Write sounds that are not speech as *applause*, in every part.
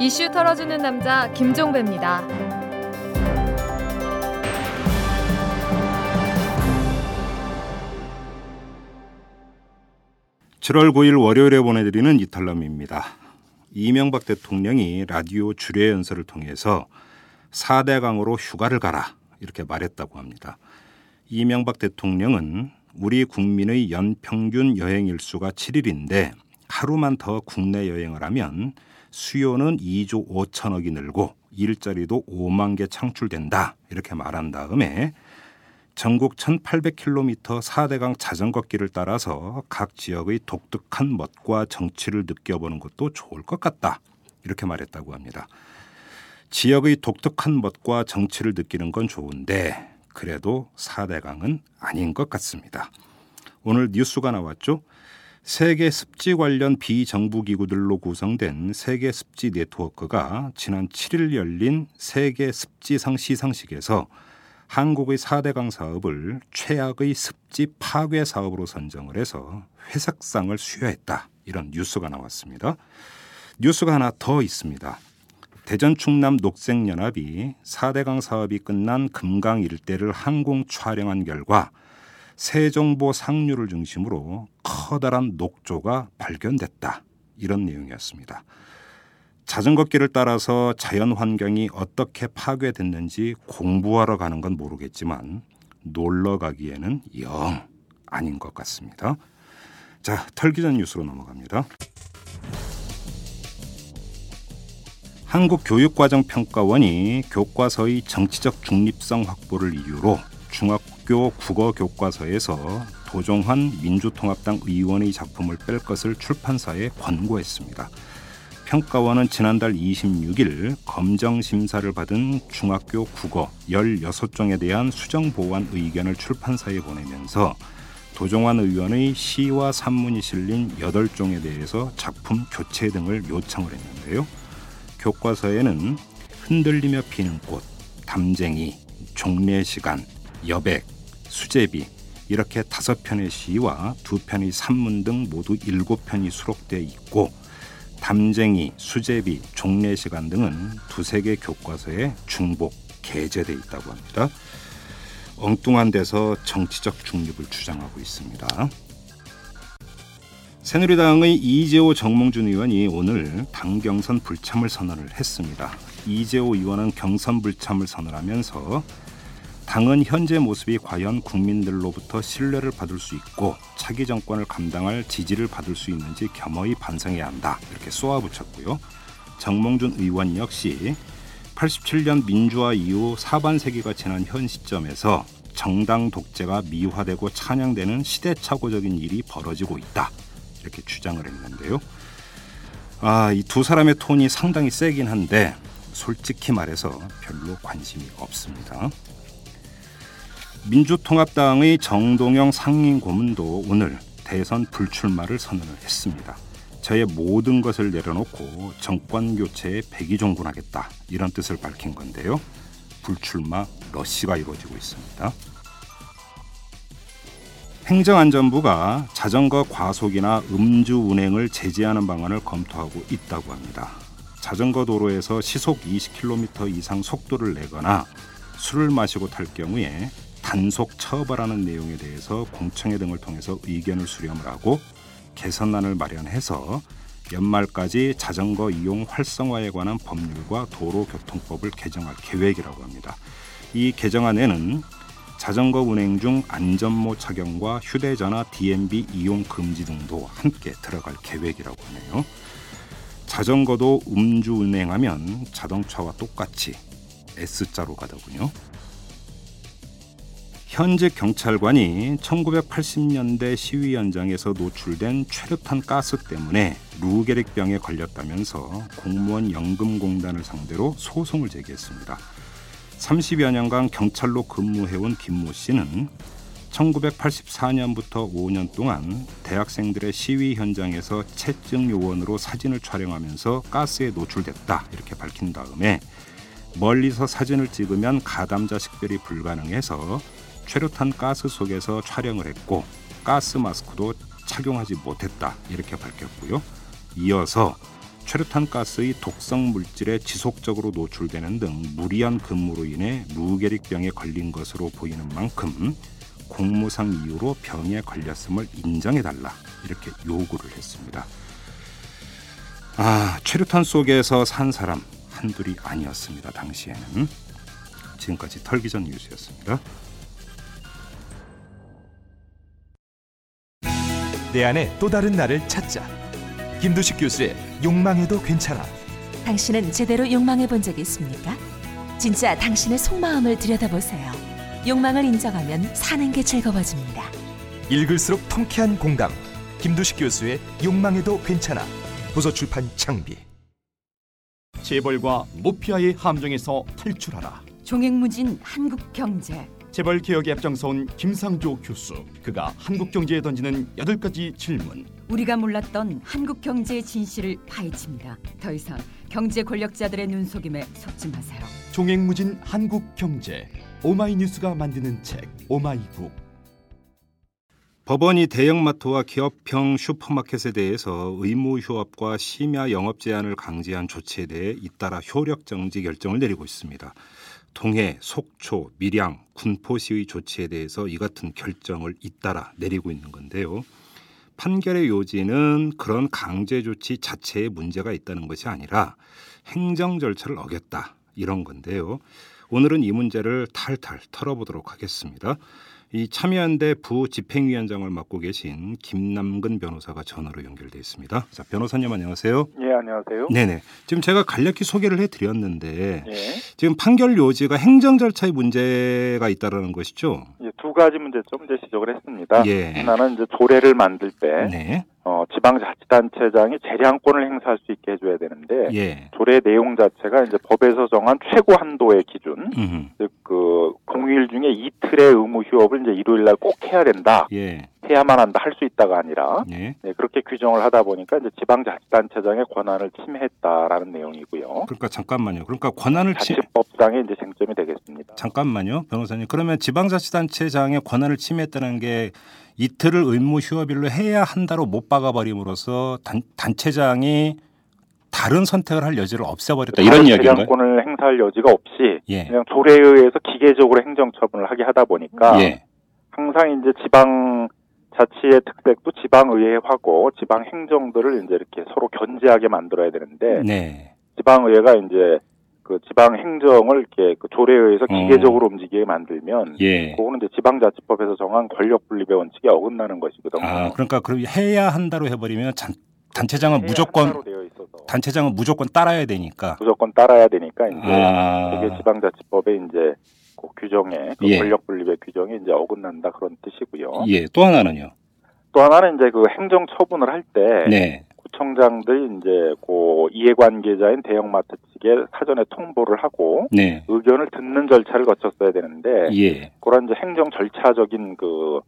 이슈 털어주는 남자 김종배입니다. 7월 9일 월요일에 보내드리는 이탈남입니다. 이명박 대통령이 라디오 주례 연설을 통해서 4대 강으로 휴가를 가라 이렇게 말했다고 합니다. 이명박 대통령은 우리 국민의 연평균 여행 일수가 7일인데 하루만 더 국내 여행을 하면 수요는 2조 5천억이 늘고 일자리도 5만 개 창출된다 이렇게 말한 다음에 전국 1,800km 4대강 자전거 길을 따라서 각 지역의 독특한 멋과 정치를 느껴보는 것도 좋을 것 같다 이렇게 말했다고 합니다. 지역의 독특한 멋과 정치를 느끼는 건 좋은데 그래도 4대강은 아닌 것 같습니다. 오늘 뉴스가 나왔죠. 세계 습지 관련 비정부 기구들로 구성된 세계 습지 네트워크가 지난 7일 열린 세계 습지상 시상식에서 한국의 4대강 사업을 최악의 습지 파괴 사업으로 선정을 해서 회색상을 수여했다. 이런 뉴스가 나왔습니다. 뉴스가 하나 더 있습니다. 대전 충남 녹색연합이 4대강 사업이 끝난 금강 일대를 항공 촬영한 결과 세종보 상류를 중심으로 커다란 녹조가 발견됐다. 이런 내용이었습니다. 자전거 길을 따라서 자연 환경이 어떻게 파괴됐는지 공부하러 가는 건 모르겠지만 놀러 가기에는 영 아닌 것 같습니다. 자, 털기전 뉴스로 넘어갑니다. 한국교육과정평가원이 교과서의 정치적 중립성 확보를 이유로 중학 교 국어 교과서에서 도종환 민주통합당 의원의 작품을 뺄 것을 출판사에 권고했습니다. 평가원은 지난달 26일 검정 심사를 받은 중학교 국어 16종에 대한 수정 보완 의견을 출판사에 보내면서 도종환 의원의 시와 산문이 실린 8종에 대해서 작품 교체 등을 요청을 했는데요. 교과서에는 흔들리며 피는 꽃, 담쟁이, 종례 시간, 여백, 수제비 이렇게 다섯 편의 시와 두 편의 산문 등 모두 일곱 편이 수록되어 있고 담쟁이, 수제비, 종례 시간 등은 두세 개 교과서에 중복 게재돼 있다고 합니다. 엉뚱한 데서 정치적 중립을 주장하고 있습니다. 새누리당의 이재호 정몽준 의원이 오늘 당 경선 불참을 선언을 했습니다. 이재호 의원은 경선 불참을 선언하면서 당은 현재 모습이 과연 국민들로부터 신뢰를 받을 수 있고 차기 정권을 감당할 지지를 받을 수 있는지 겸허히 반성해야 한다 이렇게 쏘아붙였고요. 정몽준 의원 역시 87년 민주화 이후 사반세기가 지난 현 시점에서 정당 독재가 미화되고 찬양되는 시대착오적인 일이 벌어지고 있다. 이렇게 주장을 했는데요. 아, 이 두 사람의 톤이 상당히 세긴 한데 솔직히 말해서 별로 관심이 없습니다. 민주통합당의 정동영 상임 고문도 오늘 대선 불출마를 선언을 했습니다. 저의 모든 것을 내려놓고 정권 교체에 백의종군하겠다 이런 뜻을 밝힌 건데요. 불출마 러시가 이루어지고 있습니다. 행정안전부가 자전거 과속이나 음주 운행을 제재하는 방안을 검토하고 있다고 합니다. 자전거 도로에서 시속 20km 이상 속도를 내거나 술을 마시고 탈 경우에 단속 처벌하는 내용에 대해서 공청회 등을 통해서 의견을 수렴을 하고 개선안을 마련해서 연말까지 자전거 이용 활성화에 관한 법률과 도로교통법을 개정할 계획이라고 합니다. 이 개정안에는 자전거 운행 중 안전모 착용과 휴대전화 DMB 이용 금지 등도 함께 들어갈 계획이라고 하네요. 자전거도 음주 운행하면 자동차와 똑같이 S자로 가더군요. 현직 경찰관이 1980년대 시위 현장에서 노출된 최루탄 가스 때문에 루게릭병에 걸렸다면서 공무원 연금공단을 상대로 소송을 제기했습니다. 30여 년간 경찰로 근무해온 김모 씨는 1984년부터 5년 동안 대학생들의 시위 현장에서 채증 요원으로 사진을 촬영하면서 가스에 노출됐다 이렇게 밝힌 다음에 멀리서 사진을 찍으면 가담자 식별이 불가능해서 최루탄 가스 속에서 촬영을 했고 가스 마스크도 착용하지 못했다 이렇게 밝혔고요. 이어서 최루탄 가스의 독성 물질에 지속적으로 노출되는 등 무리한 근무로 인해 무계릭병에 걸린 것으로 보이는 만큼 공무상 이유로 병에 걸렸음을 인정해 달라 이렇게 요구를 했습니다. 아 최루탄 속에서 산 사람 한둘이 아니었습니다. 당시에는 지금까지 털기전 뉴스였습니다. 내 안에 또 다른 나를 찾자. 김두식 교수의 욕망해도 괜찮아. 당신은 제대로 욕망해 본 적이 있습니까? 진짜 당신의 속마음을 들여다보세요. 욕망을 인정하면 사는 게 즐거워집니다. 읽을수록 통쾌한 공감. 김두식 교수의 욕망해도 괜찮아. 도서 출판 창비. 재벌과 모피아의 함정에서 탈출하라. 종횡무진 한국 경제. 재벌 개혁에 앞장서온 김상조 교수. 그가 한국 경제에 던지는 여덟 가지 질문. 우리가 몰랐던 한국 경제의 진실을 파헤칩니다. 더 이상 경제 권력자들의 눈속임에 속지 마세요. 종횡무진 한국 경제. 오마이뉴스가 만드는 책 오마이북. 법원이 대형마트와 기업형 슈퍼마켓에 대해서 의무 휴업과 심야 영업 제한을 강제한 조치에 대해 잇따라 효력 정지 결정을 내리고 있습니다. 동해, 속초, 밀양, 군포시의 조치에 대해서 이 같은 결정을 잇따라 내리고 있는 건데요. 판결의 요지는 그런 강제 조치 자체에 문제가 있다는 것이 아니라 행정 절차를 어겼다 이런 건데요. 오늘은 이 문제를 탈탈 털어보도록 하겠습니다. 이 참여연대 부집행위원장을 맡고 계신 김남근 변호사가 전화로 연결돼 있습니다. 자, 변호사님 안녕하세요. 예, 안녕하세요. 네네. 지금 제가 간략히 소개를 해드렸는데 예, 지금 판결 요지가 행정 절차에 문제가 있다라는 것이죠. 예, 두 가지 문제점 이제 지적을 했습니다. 예. 하나는 이제 조례를 만들 때 네. 어, 지방자치단체장이 재량권을 행사할 수 있게 해줘야 되는데 예. 조례 내용 자체가 이제 법에서 정한 최고 한도의 기준, 음. 즉그 공휴일 중에 이틀의 의무 휴업을 이제 일요일 날 꼭 해야 된다, 예. 해야만 한다, 할 수 있다가 아니라 예. 네, 그렇게 규정을 하다 보니까 이제 지방자치단체장의 권한을 침해했다라는 내용이고요. 그러니까 잠깐만요. 그러니까 권한을 치 자치법상의 이제 쟁점이 되겠습니다. 잠깐만요, 변호사님. 그러면 지방자치단체장의 권한을 침해했다는 게 이틀을 의무 휴업일로 해야 한다로 못 박아버림으로써 단, 단체장이 다른 선택을 할 여지를 없애버렸다 이런 다른 이야기인가요? 재량권을 행사할 여지가 없이 예. 그냥 조례에 의해서 기계적으로 행정 처분을 하게 하다 보니까 예. 항상 이제 지방 자치의 특색도 지방의회하고 지방행정들을 이제 이렇게 서로 견제하게 만들어야 되는데 네. 지방의회가 이제 그 지방행정을 이렇게 그 조례에 의해서 어. 기계적으로 움직이게 만들면 예. 그거는 이제 지방자치법에서 정한 권력분립의 원칙에 어긋나는 것이거든요. 아, 그러니까 그럼 해야 한다로 해버리면 잔, 단체장은 무조건 단체장은 무조건 따라야 되니까. 무조건 따라야 되니까 이제 아. 그게 지방자치법의 이제 그 규정에 그 예. 권력 분립의 규정이 이제 어긋난다 그런 뜻이고요. 예. 또 하나는요. 또 하나는 이제 그 행정 처분을 할때 네. 구청장들이 이제 그 이해관계자인 대형마트 측에 사전에 통보를 하고 네. 의견을 듣는 절차를 거쳤어야 되는데 예. 그런 이제 행정 절차적인 그,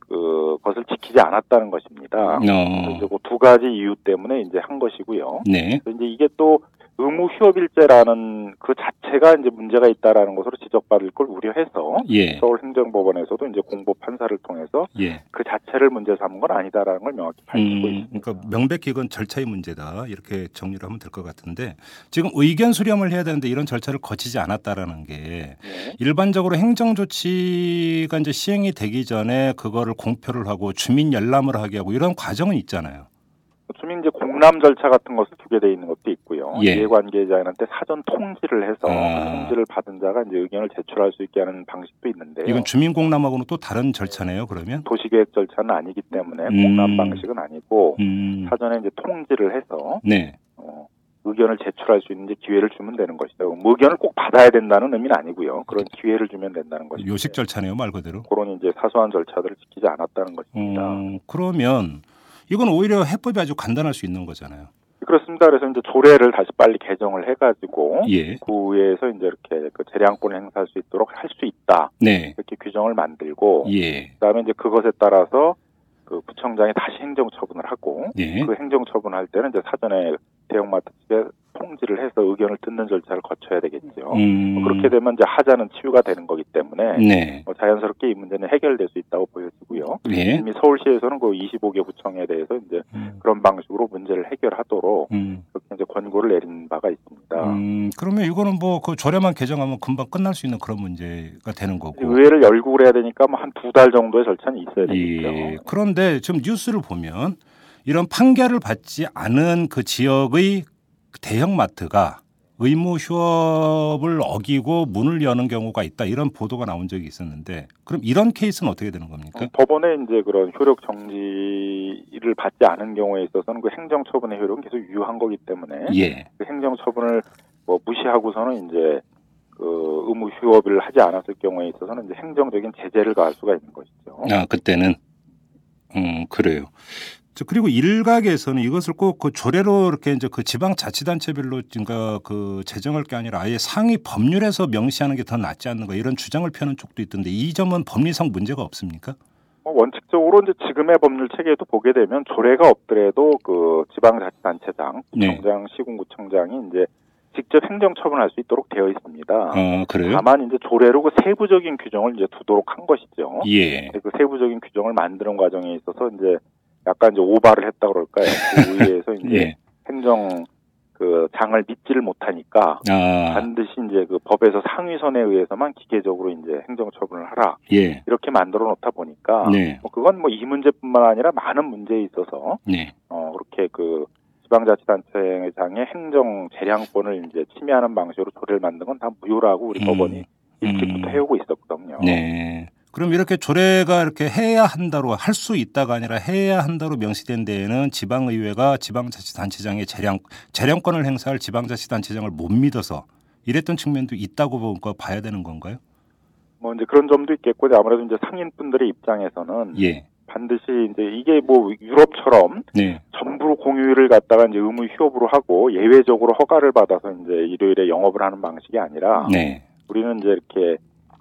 그 것을 지키지 않았다는 것입니다. 그래서 어. 그두 가지 이유 때문에 이제 한 것이고요. 네. 이제 이게 또 의무 휴업일제라는 그 자체가 이제 문제가 있다라는 것으로 지적받을 걸 우려해서 예. 서울행정법원에서도 이제 공보 판사를 통해서 예. 그 자체를 문제 삼은 건 아니다라는 걸 명확히 밝히고 음, 있습니다. 그러니까 명백히 이건 절차의 문제다 이렇게 정리를 하면 될 것 같은데 지금 의견 수렴을 해야 되는데 이런 절차를 거치지 않았다라는 게 네. 일반적으로 행정 조치가 이제 시행이 되기 전에 그거를 공표를 하고 주민 열람을 하게 하고 이런 과정은 있잖아요. 주민 공람 절차 같은 것을 두게 돼 있는 것도 있고요. 예. 이해관계자한테 사전 통지를 해서 아. 그 통지를 받은 자가 이제 의견을 제출할 수 있게 하는 방식도 있는데요. 이건 주민 공람하고는 또 다른 절차네요. 그러면. 도시계획 절차는 아니기 때문에 음. 공람 방식은 아니고 음. 사전에 이제 통지를 해서 네. 어, 의견을 제출할 수 있는 기회를 주면 되는 것이죠. 뭐 의견을 꼭 받아야 된다는 의미는 아니고요. 그런 기회를 주면 된다는 것이죠. 요식 절차네요, 말 그대로. 그런 이제 사소한 절차들을 지키지 않았다는 것입니다. 음, 그러면 이건 오히려 해법이 아주 간단할 수 있는 거잖아요. 그렇습니다. 그래서 이제 조례를 다시 빨리 개정을 해가지고 예. 그 의회에서 이제 이렇게 그 재량권을 행사할 수 있도록 할 수 있다 네. 이렇게 규정을 만들고 예. 그다음에 이제 그것에 따라서 그 구청장이 다시 행정 처분을 하고 예. 그 행정 처분할 때는 이제 사전에 대형마트 측에 통지를 해서 의견을 듣는 절차를 거쳐야 되겠죠. 음. 뭐 그렇게 되면 이제 하자는 치유가 되는 거기 때문에 네. 뭐 자연스럽게 이 문제는 해결될 수 있다고 보여지고요. 예. 이미 서울시에서는 그 25개 구청에 대해서 이제 음. 그런 방식으로 문제를 해결하도록 음. 그렇게 이제 권고를 내린 바가 있습니다. 음, 그러면 이거는 뭐그 조례만 개정하면 금방 끝날 수 있는 그런 문제가 되는 거고. 의회를 열고 그래야 되니까 뭐 한 두 달 정도의 절차는 있어야 예. 되겠죠. 그런데 지금 뉴스를 보면 이런 판결을 받지 않은 그 지역의 대형 마트가 의무 휴업을 어기고 문을 여는 경우가 있다 이런 보도가 나온 적이 있었는데 그럼 이런 케이스는 어떻게 되는 겁니까? 어, 법원에 이제 그런 효력 정지를 받지 않은 경우에 있어서는 그 행정 처분의 효력은 계속 유효한 거기 때문에 예. 그 행정 처분을 뭐 무시하고서는 이제 그 의무 휴업을 하지 않았을 경우에 있어서는 이제 행정적인 제재를 가할 수가 있는 것이죠. 아 그때는 음 그래요. 저 그리고 일각에서는 이것을 꼭 그 조례로 이렇게 이제 그 지방 자치단체별로 그러니까 그 제정할 게 아니라 아예 상위 법률에서 명시하는 게 더 낫지 않는가 이런 주장을 펴는 쪽도 있던데 이 점은 법리상 문제가 없습니까? 뭐 원칙적으로 이제 지금의 법률 체계도 보게 되면 조례가 없더라도 그 지방자치단체장, 네. 구청장, 시군구청장이 이제 직접 행정 처분할 수 있도록 되어 있습니다. 어 그래요? 다만 이제 조례로 그 세부적인 규정을 이제 두도록 한 것이죠. 예. 그 세부적인 규정을 만드는 과정에 있어서 이제 약간 이제 오바를 했다 그럴까요? 그 *laughs* 의회에서 이제 예. 행정 그 장을 믿지를 못하니까 아 반드시 이제 그 법에서 상위선에 의해서만 기계적으로 이제 행정 처분을 하라 예. 이렇게 만들어 놓다 보니까 네. 뭐 그건 뭐 이 문제뿐만 아니라 많은 문제에 있어서 네. 어 그렇게 그 지방자치단체장의 행정 재량권을 이제 침해하는 방식으로 조례를 만든 건 다 무효라고 우리 음. 법원이 일찍부터 음. 해오고 있었거든요. 네. 그럼 이렇게 조례가 이렇게 해야 한다로 할 수 있다가 아니라 해야 한다로 명시된 데에는 지방의회가 지방자치단체장의 재량 재량권을 행사할 지방자치단체장을 못 믿어서 이랬던 측면도 있다고 보고 봐야 되는 건가요? 뭐 이제 그런 점도 있겠고 아무래도 이제 상인분들의 입장에서는 예. 반드시 이제 이게 뭐 유럽처럼 네. 전부 공휴일을 갖다가 이제 의무 휴업으로 하고 예외적으로 허가를 받아서 이제 일요일에 영업을 하는 방식이 아니라 네. 우리는 이제 이렇게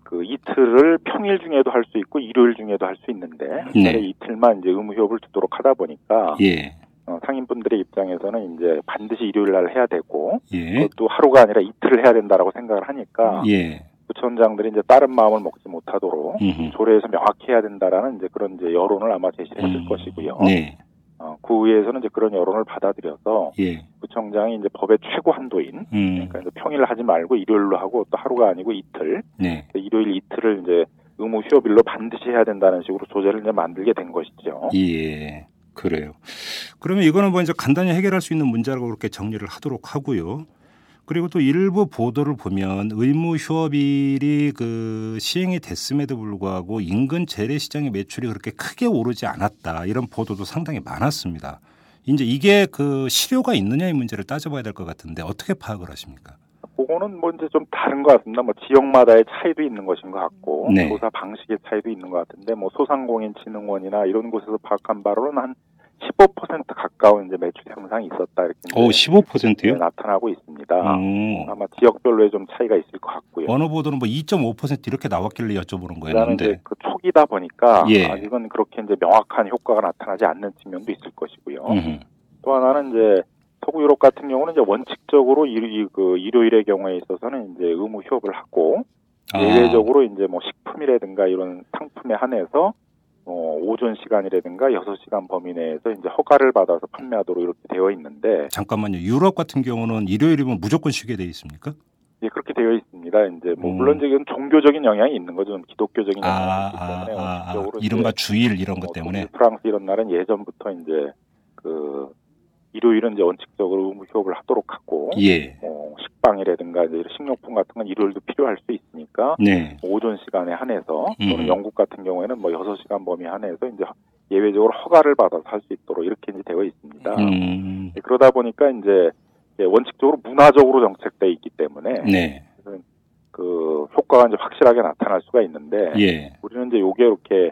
그 이틀을 평일 중에도 할 수 있고 일요일 중에도 할 수 있는데 네. 네. 이틀만 이제 의무 휴업을 두도록 하다 보니까 예. 어, 상인분들의 입장에서는 이제 반드시 일요일 날 해야 되고 예. 그것도 하루가 아니라 이틀을 해야 된다라고 생각을 하니까 예. 구청장들이 이제 다른 마음을 먹지 못하도록 음흠. 조례에서 명확히 해야 된다라는 이제 그런 이제 여론을 아마 제시했을 음. 것이고요. 네. 어, 그 의회에서는 이제 그런 여론을 받아들여서 예. 구청장이 이제 법의 최고 한도인 음. 그러니까 평일 하지 말고 일요일로 하고 또 하루가 아니고 이틀 네. 일요일 이틀을 이제 의무 휴업일로 반드시 해야 된다는 식으로 조제를 이제 만들게 된 것이죠. 예. 그래요. 그러면 이거는 뭐 이제 간단히 해결할 수 있는 문제라고 그렇게 정리를 하도록 하고요. 그리고 또 일부 보도를 보면 의무 휴업일이 그 시행이 됐음에도 불구하고 인근 재래시장의 매출이 그렇게 크게 오르지 않았다 이런 보도도 상당히 많았습니다. 이제 이게 그 실효가 있느냐의 문제를 따져봐야 될 것 같은데 어떻게 파악을 하십니까? 그거는 뭐 이제 좀 다른 것 같습니다. 뭐 지역마다의 차이도 있는 것인 것 같고 네. 조사 방식의 차이도 있는 것 같은데 뭐 소상공인 진흥원이나 이런 곳에서 파악한 바로는 한 15% 가까운 이제 매출 향상이 있었다 이렇게 오, 15%요? 네, 나타나고 있습니다. 음. 아마 지역별로의 좀 차이가 있을 것 같고요. 어느 보도는 뭐 2.5% 이렇게 나왔길래 여쭤보는 거였는데 그 초기다 보니까 예. 아직은 그렇게 이제 명확한 효과가 나타나지 않는 측면도 있을 것이고요. 음흠. 또 하나는 이제 서구 유럽 같은 경우는 이제 원칙적으로 일, 이- 그 일요일의 경우에 있어서는 이제 의무 휴업을 하고 아. 예외적으로 이제 뭐 식품이라든가 이런 상품에 한해서 어, 오전 시간이라든가 6시간 범위 내에서 이제 허가를 받아서 판매하도록 이렇게 되어 있는데 잠깐만요. 유럽 같은 경우는 일요일이면 무조건 쉬게 돼 있습니까? 예, 그렇게 되어 있습니다. 이제 뭐 음. 물론 이건 종교적인 영향이 있는 거죠. 좀 기독교적인 영향이 아, 있기 아, 때문에 아, 아. 이른바 주일 이런 것뭐 때문에. 프랑스 이런 나라는 예전부터 이제 그 일요일은 이제 원칙적으로 의무 휴업을 하도록 하고 예. 어, 식빵이라든가 이제 식료품 같은 건 일요일도 필요할 수 있으니까 네. 오전 시간에 한해서 음. 또는 영국 같은 경우에는 뭐 6시간 범위 한해서 이제 예외적으로 허가를 받아서 할 수 있도록 이렇게 이제 되어 있습니다. 음. 예, 그러다 보니까 이제 예, 원칙적으로 문화적으로 정책돼 있기 때문에 네. 그 효과가 이제 확실하게 나타날 수가 있는데 예. 우리는 이제 요게 이렇게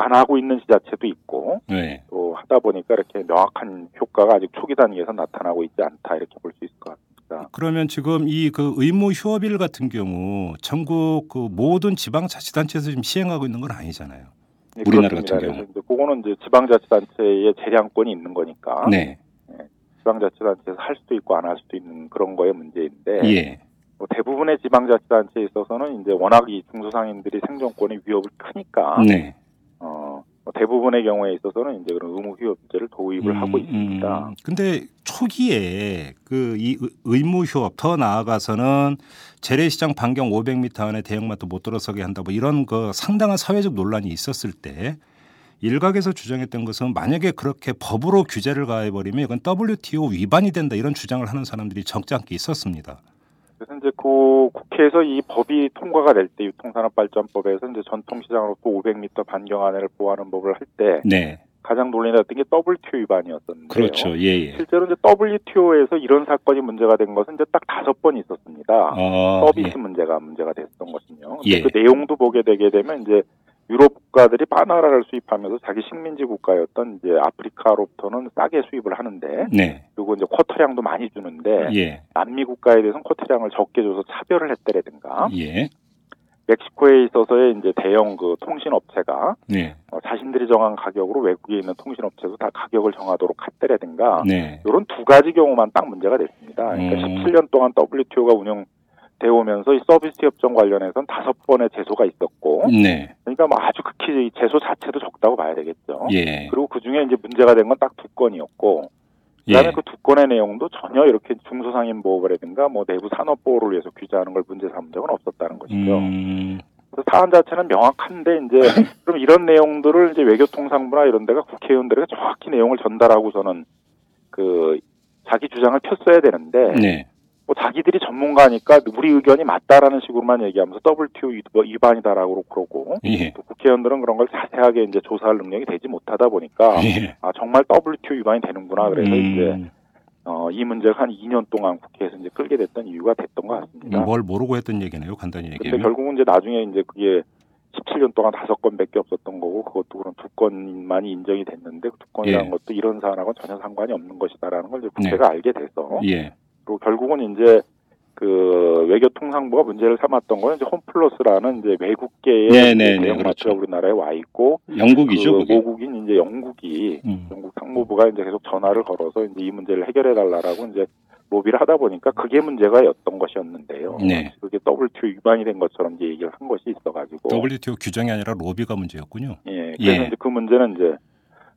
안 하고 있는 지자체도 있고 네. 또 하다 보니까 이렇게 명확한 효과가 아직 초기 단계에서 나타나고 있지 않다 이렇게 볼 수 있을 것 같습니다. 그러면 지금 이 그 의무 휴업일 같은 경우 전국 그 모든 지방자치단체에서 지금 시행하고 있는 건 아니잖아요. 예, 우리나라 그렇습니다. 같은 경우. 이제 그거는 이제 지방자치단체의 재량권이 있는 거니까 네. 지방자치단체에서 할 수도 있고 안 할 수도 있는 그런 거의 문제인데 예. 뭐 대부분의 지방자치단체에 있어서는 이제 워낙 이 중소상인들이 생존권의 위협을 크니까 네. 어, 뭐 대부분의 경우에 있어서는 이제 그런 의무 휴업제를 도입을 음, 하고 있습니다. 음. 근데 초기에 그 이 의무 휴업 더 나아가서는 재래시장 반경 500m 안에 대형마트 못 들어서게 한다 뭐 이런 그 상당한 사회적 논란이 있었을 때 일각에서 주장했던 것은 만약에 그렇게 법으로 규제를 가해버리면 이건 WTO 위반이 된다 이런 주장을 하는 사람들이 적지 않게 있었습니다. 그래서 이제 그 국회에서 이 법이 통과가 될 때 유통산업발전법에서 이제 전통시장으로서 500m 반경 안에를 보호하는 법을 할 때 네, 가장 논란이었던 게 WTO 위반이었었는데요. 그렇죠. 예, 예. 실제로 이제 WTO에서 이런 사건이 문제가 된 것은 이제 딱 다섯 번 있었습니다. 어, 서비스 문제가 문제가 됐던 것은요. 예. 그 내용도 보게 되게 되면 이제 유럽 국가들이 바나나를 수입하면서 자기 식민지 국가였던 이제 아프리카로부터는 싸게 수입을 하는데 네, 그리고 이제 쿼터량도 많이 주는데 예, 남미 국가에 대해서는 쿼터량을 적게 줘서 차별을 했다라든가. 예, 멕시코에 있어서의 이제 대형 그 통신 업체가 네, 어, 자신들이 정한 가격으로 외국에 있는 통신 업체도 다 가격을 정하도록 했다라든가. 네, 이런 두 가지 경우만 딱 문제가 됐습니다. 그러니까 음. 17년 동안 WTO가 운영 되어 오면서 이 서비스 협정 관련해서는 다섯 번의 제소가 있었고, 네, 그러니까 뭐 아주 극히 이 제소 자체도 적다고 봐야 되겠죠. 예, 그리고 그 중에 이제 문제가 된 건 딱 두 건이었고, 그다음에 예, 그두 건의 내용도 전혀 이렇게 중소상인 보호라든가 뭐 내부 산업 보호를 위해서 규제하는 걸 문제 삼은 적은 없었다는 것이죠. 음, 그래서 사안 자체는 명확한데 이제 *laughs* 그럼 이런 내용들을 이제 외교통상부나 이런 데가 국회의원들에게 정확히 내용을 전달하고 저는 그 자기 주장을 폈어야 되는데 네, 뭐 자기들이 전문가니까 우리 의견이 맞다라는 식으로만 얘기하면서 WTO 위반이다라고 그러고 예, 또 국회의원들은 그런 걸 자세하게 이제 조사할 능력이 되지 못하다 보니까 예. 아 정말 WTO 위반이 되는구나 그래서 이제 음, 어, 이 문제가 한 2년 동안 국회에서 이제 끌게 됐던 이유가 됐던 것 같습니다. 뭘 모르고 했던 얘기네요. 간단히 얘기하면. 결국은 이제 나중에 이제 그게 17년 동안 다섯 건밖에 없었던 거고 그것도 그런 두 건만이 인정이 됐는데 그두 건이라는 예. 것도 이런 사안하고는 전혀 상관이 없는 것이다라는 걸 이제 네. 국회가 알게 돼서 예, 그리고 결국은 이제 그 외교통상부가 문제를 삼았던 거는 이제 홈플러스라는 이제 외국계의 네, 네, 네, 대형 마트가 그렇죠. 우리나라에 와 있고 영국이죠. 그. 모국인 이제 영국이 음, 영국 상무부가 이제 계속 전화를 걸어서 이제 이 문제를 해결해 달라라고 이제 로비를 하다 보니까 그게 문제가였던 것이었는데요. 네. 그게 WTO 위반이 된 것처럼 이제 얘기를 한 것이 있어가지고 WTO 규정이 아니라 로비가 문제였군요. 예, 그래서 예. 이제 그 문제는 이제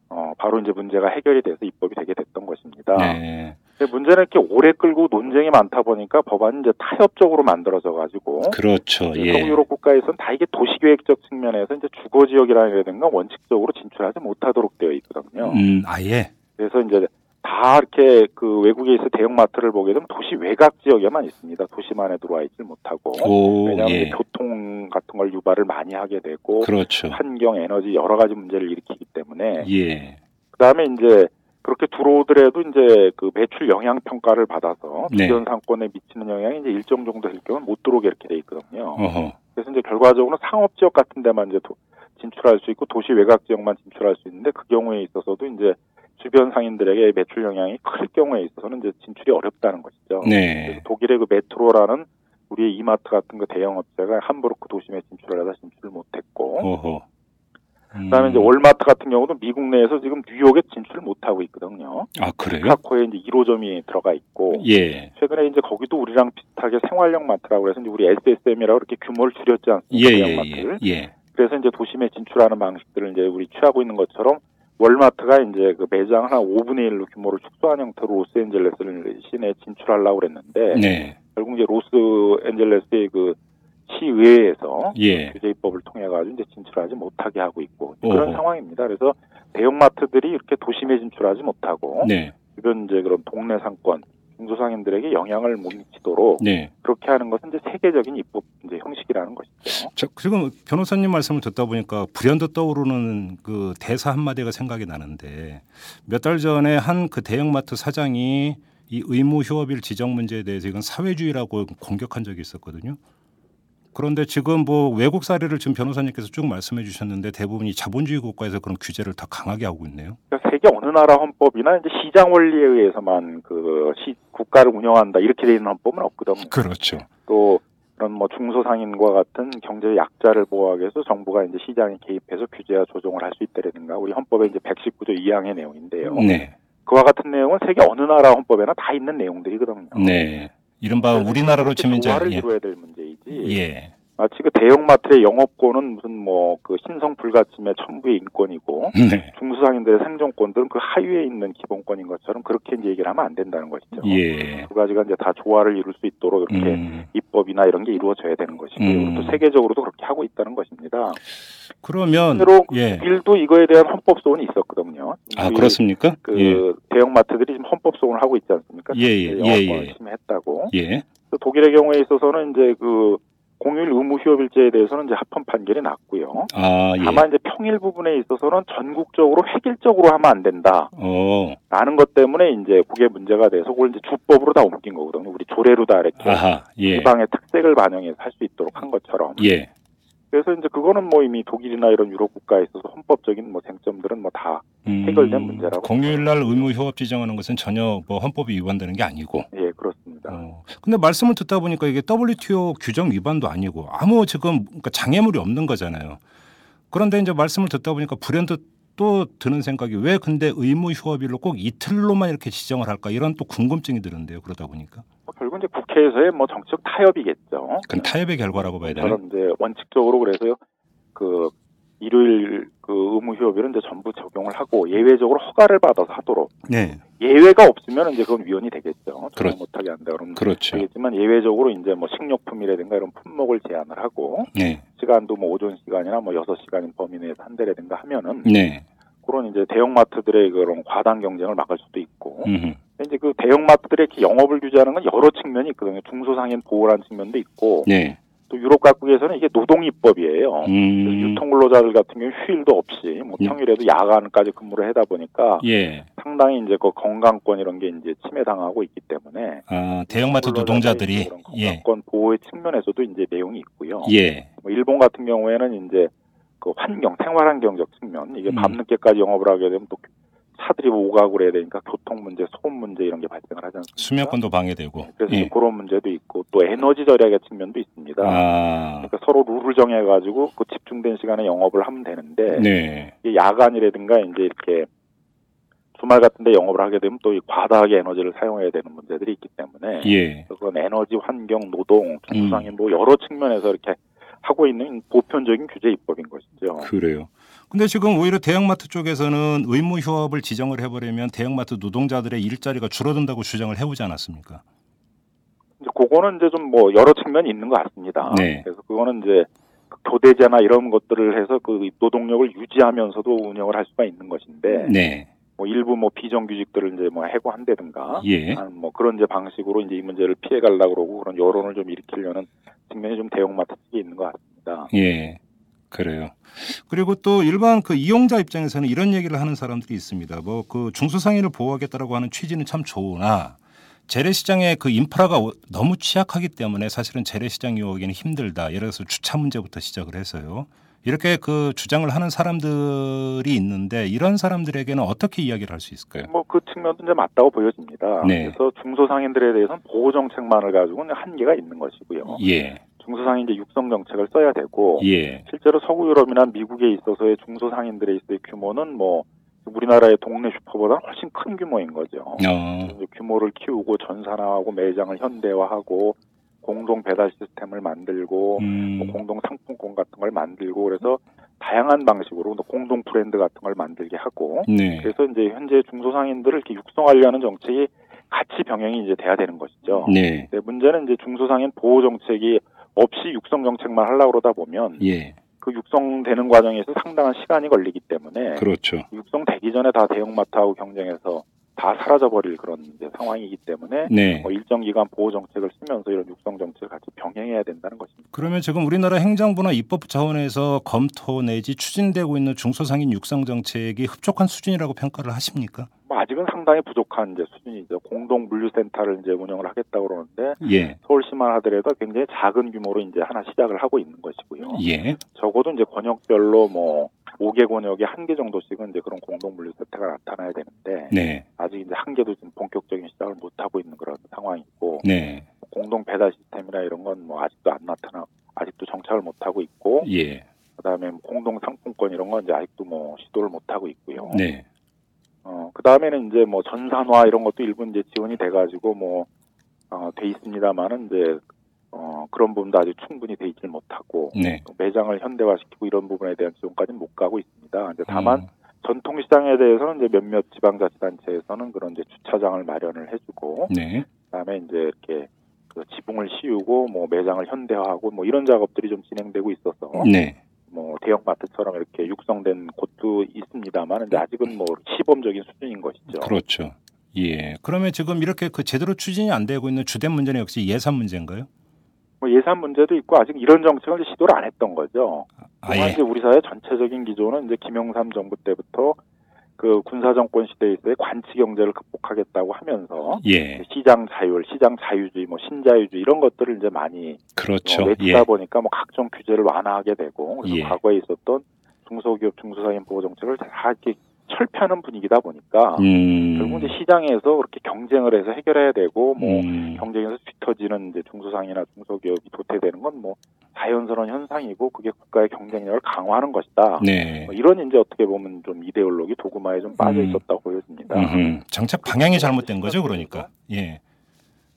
어 바로 이제 문제가 해결이 돼서 입법이 되게 됐던 것입니다. 네, 문제는 이렇게 오래 끌고 논쟁이 많다 보니까 법안이 이제 타협적으로 만들어져 가지고 그렇죠. 예, 서유럽 국가에서는 다 이게 도시 계획적 측면에서 이제 주거 지역이라든가 원칙적으로 진출하지 못하도록 되어 있거든요. 음, 아예. 그래서 이제 다 이렇게 그 외국에 있어 대형마트를 보게 되면 도시 외곽 지역에만 있습니다. 도시만에 들어와 있지 못하고. 오, 왜냐하면 예, 교통 같은 걸 유발을 많이 하게 되고 그렇죠. 환경, 에너지 여러 가지 문제를 일으키기 때문에 예, 그다음에 이제 그렇게 들어오더라도 이제 그 매출 영향 평가를 받아서 네. 주변 상권에 미치는 영향이 이제 일정 정도 될 경우는 못 들어오게 이렇게 돼 있거든요. 어허, 그래서 이제 결과적으로 상업 지역 같은 데만 이제 도- 진출할 수 있고 도시 외곽 지역만 진출할 수 있는데 그 경우에 있어서도 이제 주변 상인들에게 매출 영향이 클 경우에 있어서는 이제 진출이 어렵다는 것이죠. 네, 그래서 독일의 그 메트로라는 우리의 이마트 같은 그 대형 업체가 함부르크 도심에 진출하다 진출을 못했고 어허. 음, 그다음에 이제 월마트 같은 경우도 미국 내에서 지금 뉴욕에 진출을 못 하고 있거든요. 아 그래요? 시카고에 이제 1호점이 들어가 있고 예, 최근에 이제 거기도 우리랑 비슷하게 생활형 마트라고 해서 이제 우리 SSM이라고 이렇게 규모를 줄였지 예, 않습니까? 예, 대형 마트를. 예, 예. 그래서 이제 도심에 진출하는 방식들을 이제 우리 취하고 있는 것처럼 월마트가 이제 그 매장 한 5분의 1로 규모를 축소한 형태로 로스앤젤레스를 시내에 진출하려고 그랬는데 네, 결국 이제 로스앤젤레스의 그 시의회에서 예, 규제 입법을 통해 가지고 이제 진출하지 못하게 하고 있고. 그런 상황입니다. 그래서 대형마트들이 이렇게 도심에 진출하지 못하고 네, 주변 이제 그런 동네 상권 중소상인들에게 영향을 못 미치도록 네. 그렇게 하는 것은 이제 세계적인 입법 이제 형식이라는 것이죠. 자, 지금 변호사님 말씀을 듣다 보니까 불현듯 떠오르는 그 대사 한마디가 생각이 나는데 몇 달 전에 한 그 대형마트 사장이 이 의무 휴업일 지정 문제에 대해서 이건 사회주의라고 공격한 적이 있었거든요. 그런데 지금 뭐 외국 사례를 지금 변호사님께서 쭉 말씀해 주셨는데 대부분이 자본주의 국가에서 그런 규제를 더 강하게 하고 있네요. 그러니까 세계 어느 나라 헌법이나 이제 시장 원리에 의해서만 그 시, 국가를 운영한다 이렇게 돼 있는 헌법은 없거든요. 그렇죠. 또 그런 뭐 중소상인과 같은 경제 약자를 보호하기 위해서 정부가 이제 시장에 개입해서 규제와 조정을 할 수 있다라든가 우리 헌법의 이제 119조 2항의 내용인데요. 네, 그와 같은 내용은 세계 어느 나라 헌법에나 다 있는 내용들이거든요. 네. 이른바 우리나라로 치면 이제 조화를 예. 이루어야 될 문제이지. 예. 마치 그 대형마트의 영업권은 무슨 뭐 그 신성 불가침의 천부의 인권이고 네. 중소상인들의 생존권들은 그 하위에 있는 기본권인 것처럼 그렇게 이제 얘기를 하면 안 된다는 것이죠. 예. 두 가지가 이제 다 조화를 이룰 수 있도록 이렇게 음. 입법이나 이런 게 이루어져야 되는 것이고요. 음. 또 세계적으로도 그렇게 하고 있다는 것입니다. 그러면 실제로 예. 독일도 이거에 대한 헌법 소원이 있었거든요. 아 그렇습니까? 그 예. 대형마트들이 지금 헌법 소원을 하고 있지 않습니까? 예, 예, 영업권 예, 예. 심했다고. 예. 그래서 독일의 경우에 있어서는 이제 그 공휴일 의무 휴업일제에 대해서는 이제 합헌 판결이 났고요. 아 예. 다만 이제 평일 부분에 있어서는 전국적으로 획일적으로 하면 안 된다. 어. 라는 것 때문에 이제 그게 문제가 돼서 그걸 이제 주법으로 다 옮긴 거거든요. 우리 조례로 다 이렇게 아하. 예. 지방의 특색을 반영해서 할 수 있도록 한 것처럼. 예. 그래서 이제 그거는 뭐 이미 독일이나 이런 유럽 국가에 있어서 헌법적인 뭐 쟁점들은 뭐다 음, 해결된 문제라고 공휴일 날 의무 휴업 지정하는 것은 전혀 뭐 헌법이 위반되는 게 아니고. 예, 그렇습니다. 어. 근데 말씀을 듣다 보니까 이게 WTO 규정 위반도 아니고 아무 지금 그러니까 장애물이 없는 거잖아요. 그런데 이제 말씀을 듣다 보니까 불현듯 또 드는 생각이 왜 근데 의무 휴업일로 꼭 이틀로만 이렇게 지정을 할까 이런 또 궁금증이 드는데요. 그러다 보니까 뭐 결국 이제 국회에서의 뭐 정치적 타협이겠죠. 그건 타협의 결과라고 봐야 되나? 저는 이제 원칙적으로 그래서 그 일요일 그 의무 휴업일은 이제 전부 적용을 하고 예외적으로 허가를 받아서 하도록 네, 예외가 없으면 이제 그건 위헌이 되겠죠. 그렇- 못하게 한다 그러면 그렇죠. 되겠지만 예외적으로 이제 뭐 식료품이라든가 이런 품목을 제한을 하고 네, 시간도 뭐 오전 시간이나 뭐 여섯 시간인 범위 내에서 한대라든가 하면은 네, 그런 이제 대형마트들의 그런 과당 경쟁을 막을 수도 있고. 음, 이제 그 대형마트들의 이렇게 영업을 규제하는 건 여러 측면이 있거든요. 중소상인 보호라는 측면도 있고. 네, 또 유럽 각국에서는 이게 노동 입법이에요. 음, 유통근로자들 같은 경우 휴일도 없이 뭐 예. 평일에도 야간까지 근무를 하다 보니까 예, 상당히 이제 그 건강권 이런 게 이제 침해당하고 있기 때문에 아 대형마트 노동자들이. 그런 예, 건강권 보호의 측면에서도 이제 내용이 있고요. 예, 뭐 일본 같은 경우에는 이제 그 환경, 생활 환경적 측면 이게 음. 밤늦게까지 영업을 하게 되면 또 차들이 오가고 해야 되니까 교통 문제, 소음 문제 이런 게 발생을 하지 않습니까? 수면권도 방해되고, 그래서 예, 그런 문제도 있고 또 에너지 절약의 측면도 있습니다. 아, 그러니까 서로 룰을 정해가지고 그 집중된 시간에 영업을 하면 되는데 네, 이게 야간이라든가 이제 이렇게 주말 같은데 영업을 하게 되면 또 이 과다하게 에너지를 사용해야 되는 문제들이 있기 때문에 예, 그건 에너지, 환경, 노동, 중소상인 뭐 여러 측면에서 이렇게 하고 있는 보편적인 규제 입법인 것이죠. 그래요. 근데 지금 오히려 대형마트 쪽에서는 의무 휴업을 지정을 해버리면 대형마트 노동자들의 일자리가 줄어든다고 주장을 해오지 않았습니까? 이제 그거는 이제 좀 뭐 여러 측면이 있는 것 같습니다. 네. 그래서 그거는 이제 그 교대제나 이런 것들을 해서 그 노동력을 유지하면서도 운영을 할 수가 있는 것인데 네, 뭐 일부 뭐 비정규직들을 이제 뭐 해고한다든가 예, 아, 뭐 그런 이제 방식으로 이제 이 문제를 피해 가려고 그러고 그런 여론을 좀 일으키려는 측면이 좀 대형마트 측에 있는. 예, 그래요. 그리고 또 일반 그 이용자 입장에서는 이런 얘기를 하는 사람들이 있습니다. 뭐 그 중소상인을 보호하겠다라고 하는 취지는 참 좋으나 재래시장의 그 인프라가 오- 너무 취약하기 때문에 사실은 재래시장 이용하기는 힘들다. 예를 들어서 주차 문제부터 시작을 해서요. 이렇게 그 주장을 하는 사람들이 있는데 이런 사람들에게는 어떻게 이야기를 할 수 있을까요? 뭐 그 측면도 이제 맞다고 보여집니다. 네. 그래서 중소상인들에 대해서는 보호 정책만을 가지고는 한계가 있는 것이고요. 예, 중소상인 이제 육성 정책을 써야 되고 예, 실제로 서구 유럽이나 미국에 있어서의 중소상인들의 있어의 규모는 뭐 우리나라의 동네 슈퍼보다 훨씬 큰 규모인 거죠. 어, 규모를 키우고 전산화하고 매장을 현대화하고 공동 배달 시스템을 만들고 뭐 음, 공동 상품권 같은 걸 만들고 그래서 다양한 방식으로 또 공동 브랜드 같은 걸 만들게 하고 네, 그래서 이제 현재 중소상인들을 이렇게 육성하려는 정책이 같이 병행이 이제 돼야 되는 것이죠. 네, 네, 문제는 이제 중소상인 보호 정책이 없이 육성 정책만 하려고 그러다 보면 예, 그 육성되는 과정에서 상당한 시간이 걸리기 때문에 그렇죠. 육성되기 전에 다 대형마트하고 경쟁해서 다 사라져버릴 그런 상황이기 때문에 네. 뭐 일정 기간 보호 정책을 쓰면서 이런 육성 정책을 같이 병행해야 된다는 것입니다. 그러면 지금 우리나라 행정부나 입법부 차원에서 검토 내지 추진되고 있는 중소상인 육성 정책이 흡족한 수준이라고 평가를 하십니까? 뭐 아직은 상당히 부족한 이제 수준이죠. 공동 물류센터를 이제 운영을 하겠다고 그러는데 예, 서울시만 하더라도 굉장히 작은 규모로 이제 하나 시작을 하고 있는 것이고요. 예, 적어도 이제 권역별로 뭐 5개 권역에 한 개 정도씩은 이제 그런 공동 물류센터가 나타나야 되는데 네, 아직 이제 한 개도 지금 본격적인 시작을 못 하고 있는 그런 상황이고 네, 공동 배달 시스템이나 이런 건 뭐 아직도 안 나타나 아직도 정착을 못 하고 있고 예, 그다음에 뭐 공동 상품권 이런 건 이제 아직도 뭐 시도를 못 하고 있고요. 네, 어 그다음에는 이제 뭐 전산화 이런 것도 일부 이제 지원이 돼 가지고 뭐 어, 돼 있습니다만은 이제 어, 그런 부분도 아직 충분히 돼 있질 못하고 네. 또 매장을 현대화시키고 이런 부분에 대한 지원까지는 못 가고 있습니다. 이제 다만 음. 전통 시장에 대해서는 이제 몇몇 지방자치단체에서는 그런 이제 주차장을 마련을 해주고 네. 그다음에 이제 이렇게 그 지붕을 씌우고 뭐 매장을 현대화하고 뭐 이런 작업들이 좀 진행되고 있어서 네. 뭐 대형마트처럼 이렇게 육성된 곳도 있습니다만 근데 아직은 뭐 시범적인 수준인 것이죠. 그렇죠. 예. 그러면 지금 이렇게 그 제대로 추진이 안 되고 있는 주된 문제는 역시 예산 문제인가요? 뭐 예산 문제도 있고 아직 이런 정책을 시도를 안 했던 거죠. 그동안 아 예. 이제 우리 사회 전체적인 기조는 이제 김영삼 정부 때부터 그 군사 정권 시대에서의 관치 경제를 극복하겠다고 하면서 예. 시장 자율, 시장 자유주의, 뭐 신자유주의 이런 것들을 이제 많이 그렇죠. 어, 외치다 예. 보니까 뭐 각종 규제를 완화하게 되고 그래서 예. 과거에 있었던 중소기업, 중소상인 보호 정책을 다 이렇게 철폐하는 분위기다 보니까 음. 결국 이제 시장에서 그렇게 경쟁을 해서 해결해야 되고 뭐 음. 경쟁에서 뒤터지는 이제 중소상이나 중소기업이 도태되는 건 뭐 자연스러운 현상이고 그게 국가의 경쟁력을 강화하는 것이다. 네. 뭐 이런 이제 어떻게 보면 좀 이데올로기 도구마에 좀 빠져 음. 있었다고 보여집니다. 음흠. 정책 방향이 잘못된 거죠, 그러니까. 예.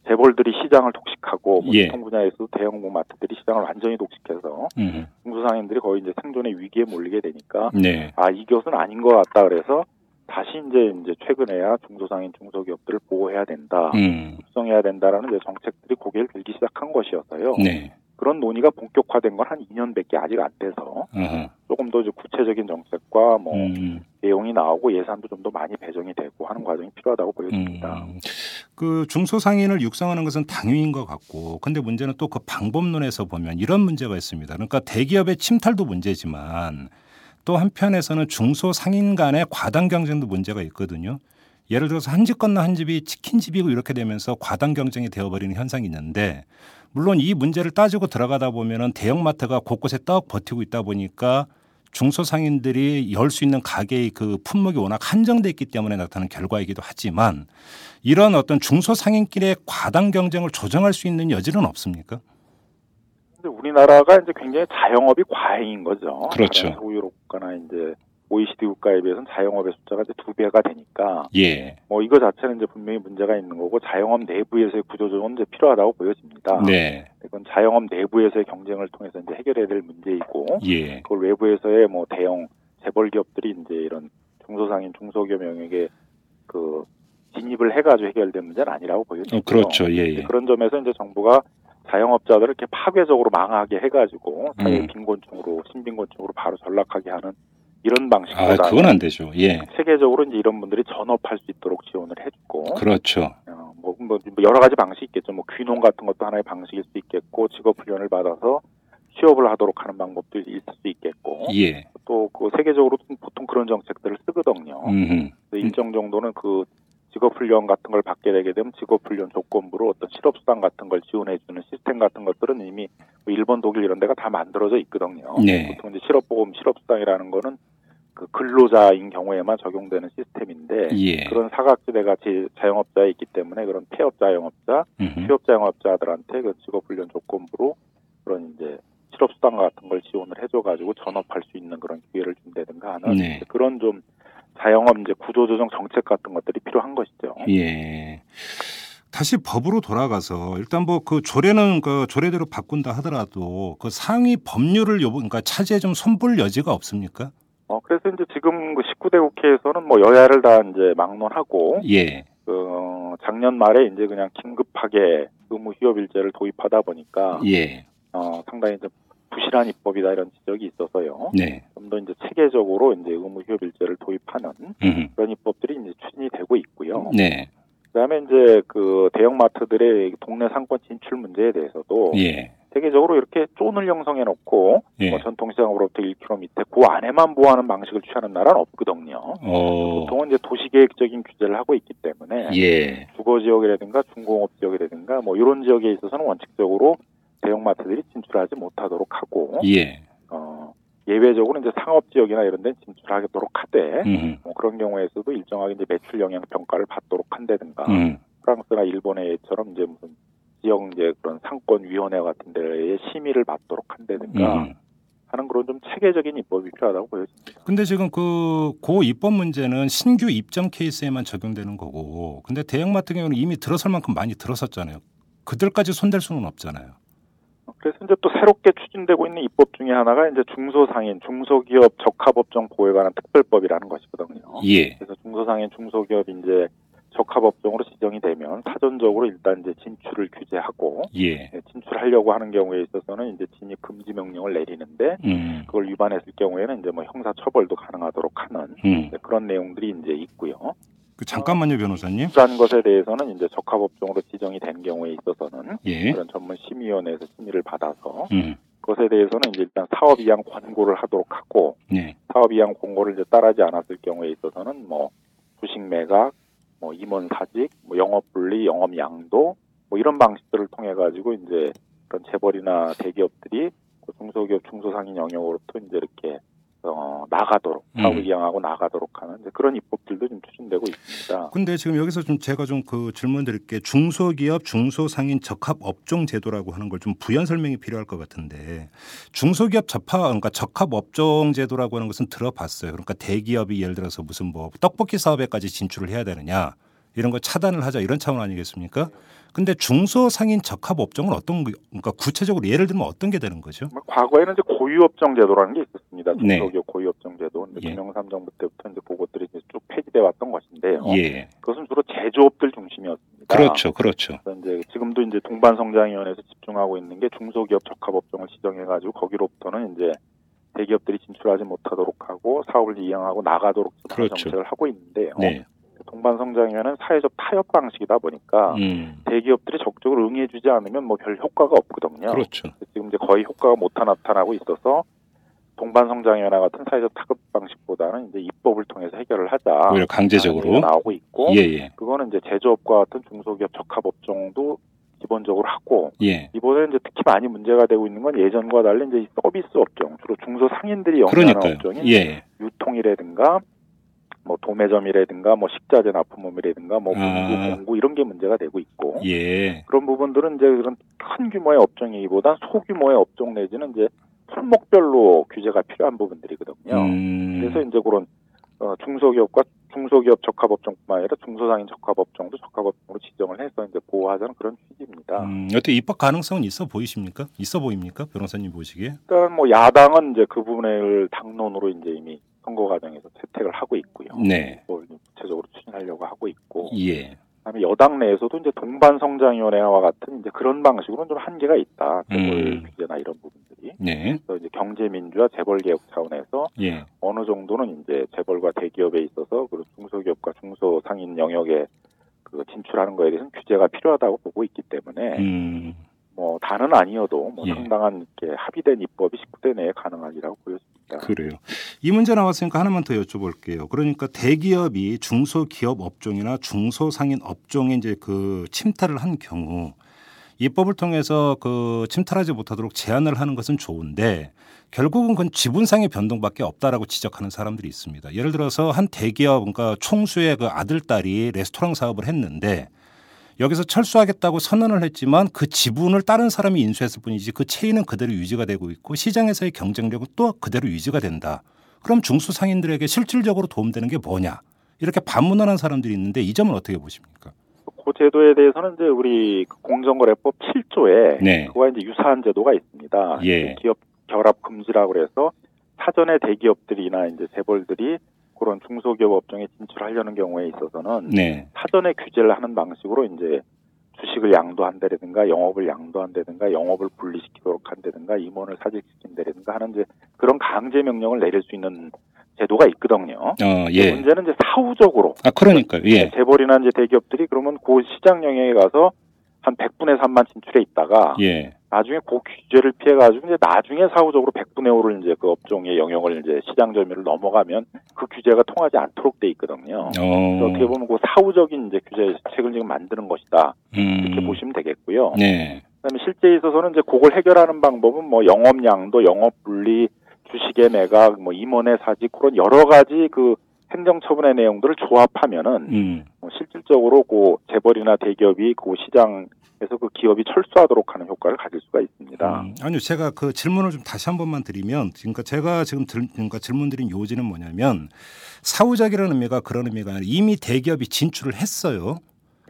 재벌들이 시장을 독식하고 뭐 예. 유통 분야에서도 대형 마트들이 시장을 완전히 독식해서 음. 중소상인들이 거의 이제 생존의 위기에 몰리게 되니까 네. 아 이것은 아닌 것 같다 그래서 다시 이제 이제 최근에야 중소상인 중소기업들을 보호해야 된다, 음. 육성해야 된다라는 이제 정책들이 고개를 들기 시작한 것이어서요. 네. 그런 논의가 본격화된 건 한 2년밖에 아직 안 돼서 어허. 조금 더 이제 구체적인 정책과 뭐 음. 내용이 나오고 예산도 좀 더 많이 배정이 되고 하는 과정이 필요하다고 보여집니다. 음. 그 중소상인을 육성하는 것은 당위인 것 같고, 근데 문제는 또 그 방법론에서 보면 이런 문제가 있습니다. 그러니까 대기업의 침탈도 문제지만 또 한편에서는 중소상인 간의 과당 경쟁도 문제가 있거든요. 예를 들어서 한 집 건너 한 집이 치킨집이고 이렇게 되면서 과당 경쟁이 되어버리는 현상이 있는데 물론 이 문제를 따지고 들어가다 보면은 대형마트가 곳곳에 떡 버티고 있다 보니까 중소상인들이 열 수 있는 가게의 그 품목이 워낙 한정돼 있기 때문에 나타나는 결과이기도 하지만 이런 어떤 중소상인끼리의 과당 경쟁을 조정할 수 있는 여지는 없습니까? 근데 우리나라가 이제 굉장히 자영업이 과잉인 거죠. 그렇죠. 소유로 국가나 이제 OECD 국가에 비해서는 자영업의 숫자가 이제 두 배가 되니까 예. 뭐 이거 자체는 이제 분명히 문제가 있는 거고 자영업 내부에서의 구조조정은 이제 필요하다고 보여집니다. 네. 이건 자영업 내부에서의 경쟁을 통해서 이제 해결해야 될 문제이고 예. 그걸 외부에서의 뭐 대형 재벌 기업들이 이제 이런 중소상인 중소기업 영역에 그 진입을 해가지고 해결된 문제는 아니라고 보여집니다. 어, 그렇죠. 예, 예. 그런 점에서 이제 정부가 자영업자들을 이렇게 파괴적으로 망하게 해가지고 사회 음. 빈곤층으로 신빈곤층으로 바로 전락하게 하는 이런 아, 방식보다는 그건 안 되죠. 예. 세계적으로 이제 이런 분들이 전업할 수 있도록 지원을 해주고 그렇죠. 어, 뭐, 뭐 여러 가지 방식이 있겠죠. 뭐 귀농 같은 것도 하나의 방식일 수 있겠고 직업 훈련을 받아서 취업을 하도록 하는 방법도 있을 수 있겠고 예. 또그 세계적으로 보통 그런 정책들을 쓰거든요. 음. 그래서 일정 정도는 그 직업 훈련 같은 걸 받게 되게 되면 직업 훈련 조건부로 어떤 실업 수당 같은 걸 지원해 주는 시스템 같은 것들은 이미 뭐 일본, 독일 이런 데가 다 만들어져 있거든요. 네. 보통 이제 실업 보험, 실업 수당이라는 거는 그 근로자인 경우에만 적용되는 시스템인데 예. 그런 사각지대가 제 자영업자에 있기 때문에 그런 폐업 자영업자, 음. 취업 자영업자들한테 그 직업 훈련 조건부로 그런 이제 실업 수당 같은 걸 지원을 해줘 가지고 전업할 수 있는 그런 기회를 준다든가 하는 네. 그런 좀 자영업 이제 구조조정 정책 같은 것들이 필요한 것이죠. 예. 다시 법으로 돌아가서 일단 뭐 그 조례는 그 조례대로 바꾼다 하더라도 그 상위 법률을 요 그러니까 차지해 좀 손볼 여지가 없습니까? 어 그래서 이제 지금 그 19대 국회에서는 뭐 여야를 다 이제 막론하고 예. 그 작년 말에 이제 그냥 긴급하게 의무 휴업 일제를 도입하다 보니까 예. 어 상당히 이제 부실한 입법이다 이런 지적이 있어서요. 네. 좀 더 이제 체계적으로 이제 의무 휴업 일제를 도입하는 음. 그런 입법들이 이제 추진이 되고 있고요. 네. 그다음에 이제 그 대형 마트들의 동네 상권 진출 문제에 대해서도 예. 세계적으로 이렇게 존을 형성해 놓고 예. 뭐 전통시장으로부터 1km 밑에 그 안에만 보호하는 방식을 취하는 나라는 없거든요. 어. 보통은 이제 도시계획적인 규제를 하고 있기 때문에 예. 주거 지역이라든가 중공업 지역이라든가 뭐 이런 지역에 있어서는 원칙적으로 대형마트들이 진출하지 못하도록 하고 예. 어, 예외적으로 이제 상업 지역이나 이런 데는 진출하도록 하되 음. 뭐 그런 경우에서도 일정하게 이제 매출 영향 평가를 받도록 한다든가 음. 프랑스나 일본의 예처럼 이제 무슨 지역 이제 그런 상권 위원회 같은 데에 심의를 받도록 한다든가 음. 하는 그런 좀 체계적인 입법이 필요하다고 보여집니다. 근데 지금 그 고 입법 문제는 신규 입점 케이스에만 적용되는 거고 근데 대형마트 경우는 이미 들어설 만큼 많이 들어섰잖아요. 그들까지 손댈 수는 없잖아요. 그래서 이제 또 새롭게 추진되고 있는 입법 중에 하나가 이제 중소상인, 중소기업 적합업종 보호에 관한 특별법이라는 것이거든요. 예. 그래서 중소상인, 중소기업 이제 적합 업종으로 지정이 되면 사전적으로 일단 이제 진출을 규제하고 예. 예, 진출하려고 하는 경우에 있어서는 이제 진입 금지 명령을 내리는데 음. 그걸 위반했을 경우에는 이제 뭐 형사 처벌도 가능하도록 하는 음. 네, 그런 내용들이 이제 있고요. 그 잠깐만요, 변호사님. 그런 것에 대해서는 이제 적합 업종으로 지정이 된 경우에 있어서는 예. 그런 전문 심의위원회에서 심의를 받아서 음. 그것에 대해서는 이제 일단 사업 이양 권고를 하도록 하고 네. 사업 이양 권고를 이제 따르지 않았을 경우에 있어서는 뭐 주식 매각, 뭐 임원 사직, 뭐 영업 분리, 영업 양도 뭐 이런 방식들을 통해 가지고 이제 그런 재벌이나 대기업들이 그 중소기업, 중소상인 영역으로부터 이제 이렇게 어 나가도록 음. 사업을 이양하고 나가도록 하는 그런 입법들도 좀 추진되고 있습니다. 근데 지금 여기서 좀 제가 좀 그 질문 드릴 게 중소기업 중소상인 적합 업종 제도라고 하는 걸 좀 부연 설명이 필요할 것 같은데 중소기업 접하 그러니까 적합 업종 제도라고 하는 것은 들어봤어요. 그러니까 대기업이 예를 들어서 무슨 뭐 떡볶이 사업에까지 진출을 해야 되느냐 이런 거 차단을 하자 이런 차원 아니겠습니까? 근데 중소상인 적합 업종은 어떤 거- 그러니까 구체적으로 예를 들면 어떤 게 되는 거죠? 뭐 과거에는 이제 고유업종 제도라는 게 있었습니다. 네. 중소기업 고유업종 제도. 근데 예. 김영삼 정부 때부터 이제 그것들이 이제 쭉 폐지돼 왔던 것인데요. 예. 그것은 주로 제조업들 중심이었습니다. 그렇죠. 그렇죠. 이제 지금도 이제 동반성장위원회에서 집중하고 있는 게 중소기업 적합 업종을 지정해가지고 거기로부터는 이제 대기업들이 진출하지 못하도록 하고 사업을 이양하고 나가도록 좀 그렇죠. 정책을 하고 있는데요. 네. 동반 성장위원회는 사회적 타협 방식이다 보니까 음. 대기업들이 적극적으로 응해주지 않으면 뭐 별 효과가 없거든요. 그렇죠. 지금 이제 거의 효과가 못 나타나고 있어서 동반 성장위원회 같은 사회적 타협 방식보다는 이제 입법을 통해서 해결을 하자. 오히려 강제적으로. 나오고 있고 예, 예. 그거는 이제 제조업과 같은 중소기업 적합 업종도 기본적으로 하고 예. 이번에 이제 특히 많이 문제가 되고 있는 건 예전과 달리 이제 이 서비스 업종 주로 중소 상인들이 영위하는 그러니까요. 업종이 예. 유통이라든가 뭐 도매점이라든가 뭐 식자재 납품업이라든가 뭐 아. 공구 이런 게 문제가 되고 있고 예. 그런 부분들은 이제 그런 큰 규모의 업종이기보단 소규모의 업종 내지는 이제 품목별로 규제가 필요한 부분들이거든요. 음. 그래서 이제 그런 어, 중소기업과 중소기업 적합업종뿐만 아니라 중소상인 적합업종도 적합업종으로 지정을 해서 이제 보호하자는 그런 취지입니다. 음, 어떻게 입법 가능성은 있어 보이십니까? 있어 보입니까? 변호사님 보시기에? 일단 뭐 야당은 이제 그 부분을 당론으로 이제 이미 선거 과정에서 채택을 하고 있고요. 네. 그걸 구체적으로 추진하려고 하고 있고, 예. 그다음에 여당 내에서도 이제 동반 성장위원회와 같은 이제 그런 방식으로는 좀 한계가 있다. 재벌 음. 규제나 이런 부분들이. 네. 그래서 이제 경제민주화 재벌 개혁 차원에서 예. 어느 정도는 이제 재벌과 대기업에 있어서 그리고 중소기업과 중소상인 영역에 그 진출하는 거에 대해서는 규제가 필요하다고 보고 있기 때문에 음. 뭐 다는 아니어도 뭐 예. 상당한 이렇게 합의된 입법이 19대 내에 가능하리라고 보여집니다. 그래요. 이 문제 나왔으니까 하나만 더 여쭤볼게요. 그러니까 대기업이 중소기업 업종이나 중소상인 업종에 이제 그 침탈을 한 경우 입법을 통해서 그 침탈하지 못하도록 제한을 하는 것은 좋은데 결국은 그건 지분상의 변동밖에 없다라고 지적하는 사람들이 있습니다. 예를 들어서 한 대기업 그러니까 총수의 그 아들 딸이 레스토랑 사업을 했는데 여기서 철수하겠다고 선언을 했지만 그 지분을 다른 사람이 인수했을 뿐이지 그 체인은 그대로 유지가 되고 있고 시장에서의 경쟁력은 또 그대로 유지가 된다. 그럼 중소상인들에게 실질적으로 도움되는 게 뭐냐? 이렇게 반문하는 사람들이 있는데 이 점은 어떻게 보십니까? 그 제도에 대해서는 이제 우리 그 공정거래법 7조에 네. 그와 이제 유사한 제도가 있습니다. 예. 기업 결합 금지라고 그래서 사전에 대기업들이나 이제 재벌들이 그런 중소기업 업종에 진출하려는 경우에 있어서는 네. 사전에 규제를 하는 방식으로 이제 주식을 양도한다든가 영업을 양도한다든가 영업을 분리시키도록 한다든가 임원을 사직시킨다든가 하는 이제 그런 강제 명령을 내릴 수 있는 제도가 있거든요. 어, 예. 문제는 이제 사후적으로 아, 그러니까요. 예. 재벌이나 이제 대기업들이 그러면 그 시장 영역에 가서 한 100분의 3만 진출해 있다가 예. 나중에 그 규제를 피해 가지고 이제 나중에 사후적으로 100분의 5를 이제 그 업종의 영역을 이제 시장 점유를 넘어가면 그 규제가 통하지 않도록 돼 있거든요. 그래서 어. 어떻게 보면 그 사후적인 이제 규제책을 지금 만드는 것이다 이렇게 음. 보시면 되겠고요. 네. 그다음에 실제에 있어서는 이제 그걸 해결하는 방법은 뭐 영업 양도, 영업 분리, 주식의 매각, 뭐 임원의 사직 그런 여러 가지 그 행정 처분의 내용들을 조합하면은 음. 뭐 실질적으로 그 재벌이나 대기업이 그 시장에서 그 기업이 철수하도록 하는 효과를 가질 수가 있습니다. 음, 아니요, 제가 그 질문을 좀 다시 한 번만 드리면, 그러니까 제가 지금 들, 그러니까 질문드린 요지는 뭐냐면 사후적이라는 의미가 그런 의미가 아니라 이미 대기업이 진출을 했어요.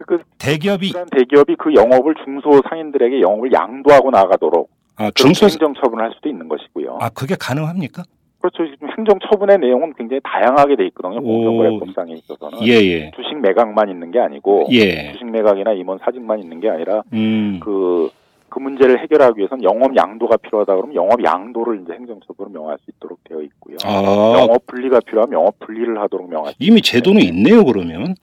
그 대기업이 그런 대기업이 그 영업을 중소 상인들에게 영업을 양도하고 나가도록 아, 중소 행정 처분을 할 수도 있는 것이고요. 아 그게 가능합니까? 그렇죠. 지금 행정 처분의 내용은 굉장히 다양하게 돼 있거든요. 오. 공정거래법상에 있어서는 예 예 주식 매각만 있는 게 아니고 예. 주식 매각이나 임원 사직만 있는 게 아니라 음. 그, 그 문제를 해결하기 위해서는 영업 양도가 필요하다 그러면 영업 양도를 이제 행정처분으로 명할 수 있도록 되어 있고요. 아 영업 분리가 필요하면 영업 분리를 하도록 명할 수 이미 제도는 있네요 그러면.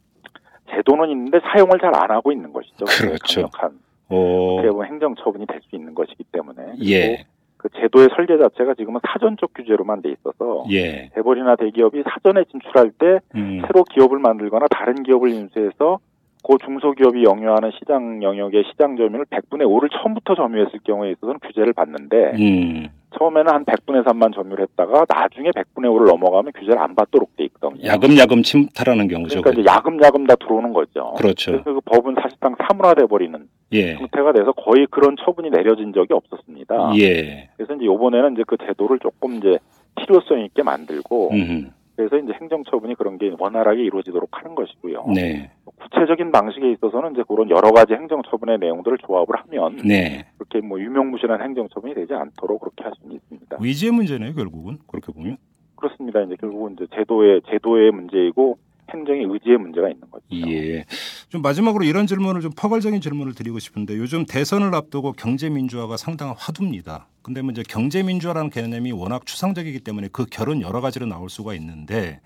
제도는 있는데 사용을 잘 안 하고 있는 것이죠. 그렇죠. 강력한 어. 어떻게 보면 행정처분이 될 수 있는 것이기 때문에 예. 그 제도의 설계 자체가 지금은 사전적 규제로만 돼 있어서 예. 재벌이나 대기업이 사전에 진출할 때 음. 새로 기업을 만들거나 다른 기업을 인수해서 그 중소기업이 영유하는 시장 영역의 시장 점유율 100분의 5를 처음부터 점유했을 경우에 있어서는 규제를 받는데 음. 처음에는 한 100분의 3만 점유했다가 나중에 100분의 5를 넘어가면 규제를 안 받도록 돼 있거든요. 야금야금 침탈하는 경우죠. 그러니까 이제 야금야금 다 들어오는 거죠. 그렇죠. 그래서 그 법은 사실상 사문화돼 버리는 예. 형태가 돼서 거의 그런 처분이 내려진 적이 없었습니다. 예. 그래서 이제 이번에는 이제 그 제도를 조금 이제 필요성 있게 만들고 음. 그래서 이제 행정처분이 그런 게 원활하게 이루어지도록 하는 것이고요. 네. 구체적인 방식에 있어서는 이제 그런 여러 가지 행정처분의 내용들을 조합을 하면 네. 그렇게 뭐 유명무실한 행정처분이 되지 않도록 그렇게 할 수는 있습니다. 의지의 문제네요 결국은 그렇게 보면. 그렇습니다. 이제 결국은 이제 제도의 제도의 문제이고 행정의 의지의 문제가 있는 거죠. 예. 좀 마지막으로 이런 질문을 좀 포괄적인 질문을 드리고 싶은데 요즘 대선을 앞두고 경제 민주화가 상당한 화두입니다. 근데 뭐 이제 경제 민주화라는 개념이 워낙 추상적이기 때문에 그 결은 여러 가지로 나올 수가 있는데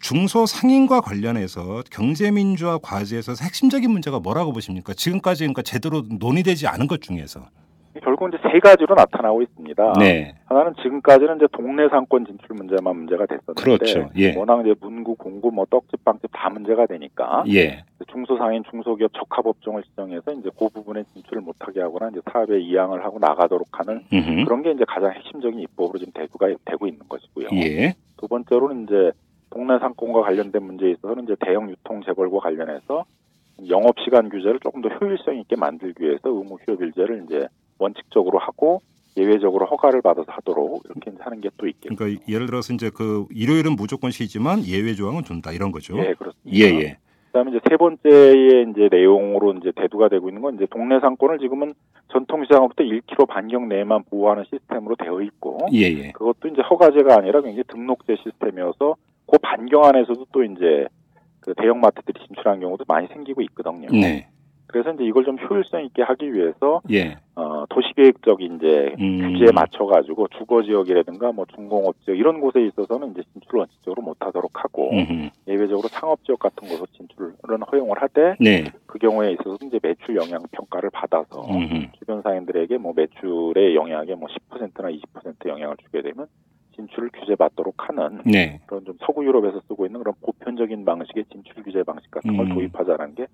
중소 상인과 관련해서 경제 민주화 과제에서 핵심적인 문제가 뭐라고 보십니까? 지금까지 그러니까 제대로 논의되지 않은 것 중에서. 결국 이제 세 가지로 나타나고 있습니다. 네. 하나는 지금까지는 이제 동네 상권 진출 문제만 문제가 됐었는데 그렇죠. 예. 워낙 이제 문구, 공구, 뭐 떡집, 빵집 다 문제가 되니까 예. 중소상인, 중소기업 적합업종을 지정해서 이제 그 부분에 진출을 못하게 하거나 이제 사업에 이양을 하고 나가도록 하는 음흠. 그런 게 이제 가장 핵심적인 입법으로 지금 대두가 되고 있는 것이고요. 예. 두 번째로는 이제 동네 상권과 관련된 문제에 있어서는 이제 대형 유통 재벌과 관련해서 영업 시간 규제를 조금 더 효율성 있게 만들기 위해서 의무 휴업 일제를 이제 원칙적으로 하고 예외적으로 허가를 받아서 하도록 이렇게 하는 게 또 있겠죠. 그러니까 예를 들어서 이제 그 일요일은 무조건 쉬지만 예외 조항은 준다 이런 거죠. 예, 그렇습니다. 예, 예. 그다음에 이제 세 번째의 이제 내용으로 이제 대두가 되고 있는 건 이제 동네 상권을 지금은 전통 시장으로부터 1km 반경 내에만 보호하는 시스템으로 되어 있고 예, 예. 그것도 이제 허가제가 아니라 굉장히 등록제 시스템이어서 그 반경 안에서도 또 이제 그 대형 마트들이 진출한 경우도 많이 생기고 있거든요. 네. 그래서 이제 이걸 좀 효율성 있게 하기 위해서 예. 어, 도시계획적인 이제 음. 규제에 맞춰가지고 주거 지역이라든가 뭐 중공업 지역 이런 곳에 있어서는 이제 진출을 원칙적으로 못하도록 하고 음흠. 예외적으로 상업 지역 같은 곳으로 진출은 허용을 하되 네. 그 경우에 있어서 이제 매출 영향 평가를 받아서 음흠. 주변 사인들에게 뭐 매출의 영향에 뭐 10%나 20% 영향을 주게 되면 진출을 규제받도록 하는 네. 그런 좀 서구 유럽에서 쓰고 있는 그런 보편적인 방식의 진출 규제 방식 같은 걸 음. 도입하자는 게주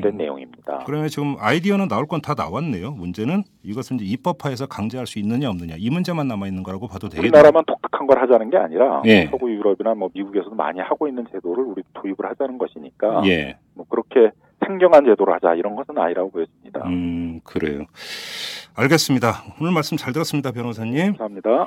된 음. 내용입니다. 그러면 지금 아이디어는 나올 건 다 나왔네요. 문제는 이것을 이제 입법화해서 강제할 수 있느냐 없느냐 이 문제만 남아 있는 거라고 봐도 되겠네요. 우리나라만 독특한 걸 하자는 게 아니라 예. 서구 유럽이나 뭐 미국에서도 많이 하고 있는 제도를 우리 도입을 하자는 것이니까 예. 뭐 그렇게 생경한 제도를 하자 이런 것은 아니라고 보여집니다. 음, 그래요. 알겠습니다. 오늘 말씀 잘 들었습니다, 변호사님. 감사합니다.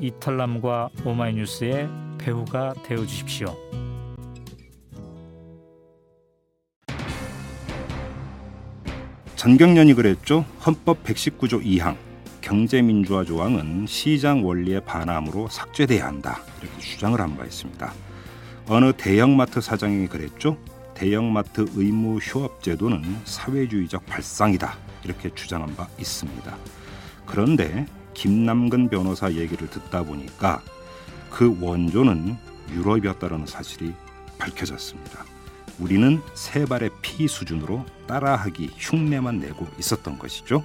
이털남과 오마이뉴스의 배우가 되어 주십시오. 전경련이 그랬죠. 헌법 119조 2항 경제민주화 조항은 시장 원리에 반함으로 삭제돼야 한다. 이렇게 주장을 한 바 있습니다. 어느 대형마트 사장이 그랬죠. 대형마트 의무 휴업 제도는 사회주의적 발상이다. 이렇게 주장한 바 있습니다. 그런데 김남근 변호사 얘기를 듣다 보니까 그 원조는 유럽이었다는 사실이 밝혀졌습니다. 우리는 세 발의 피 수준으로 따라하기 흉내만 내고 있었던 것이죠.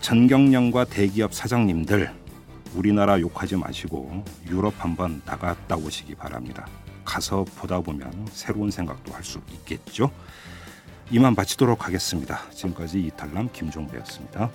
전경련과 대기업 사장님들 우리나라 욕하지 마시고 유럽 한번 나갔다 오시기 바랍니다. 가서 보다 보면 새로운 생각도 할 수 있겠죠. 이만 마치도록 하겠습니다. 지금까지 이탈남 김종배였습니다.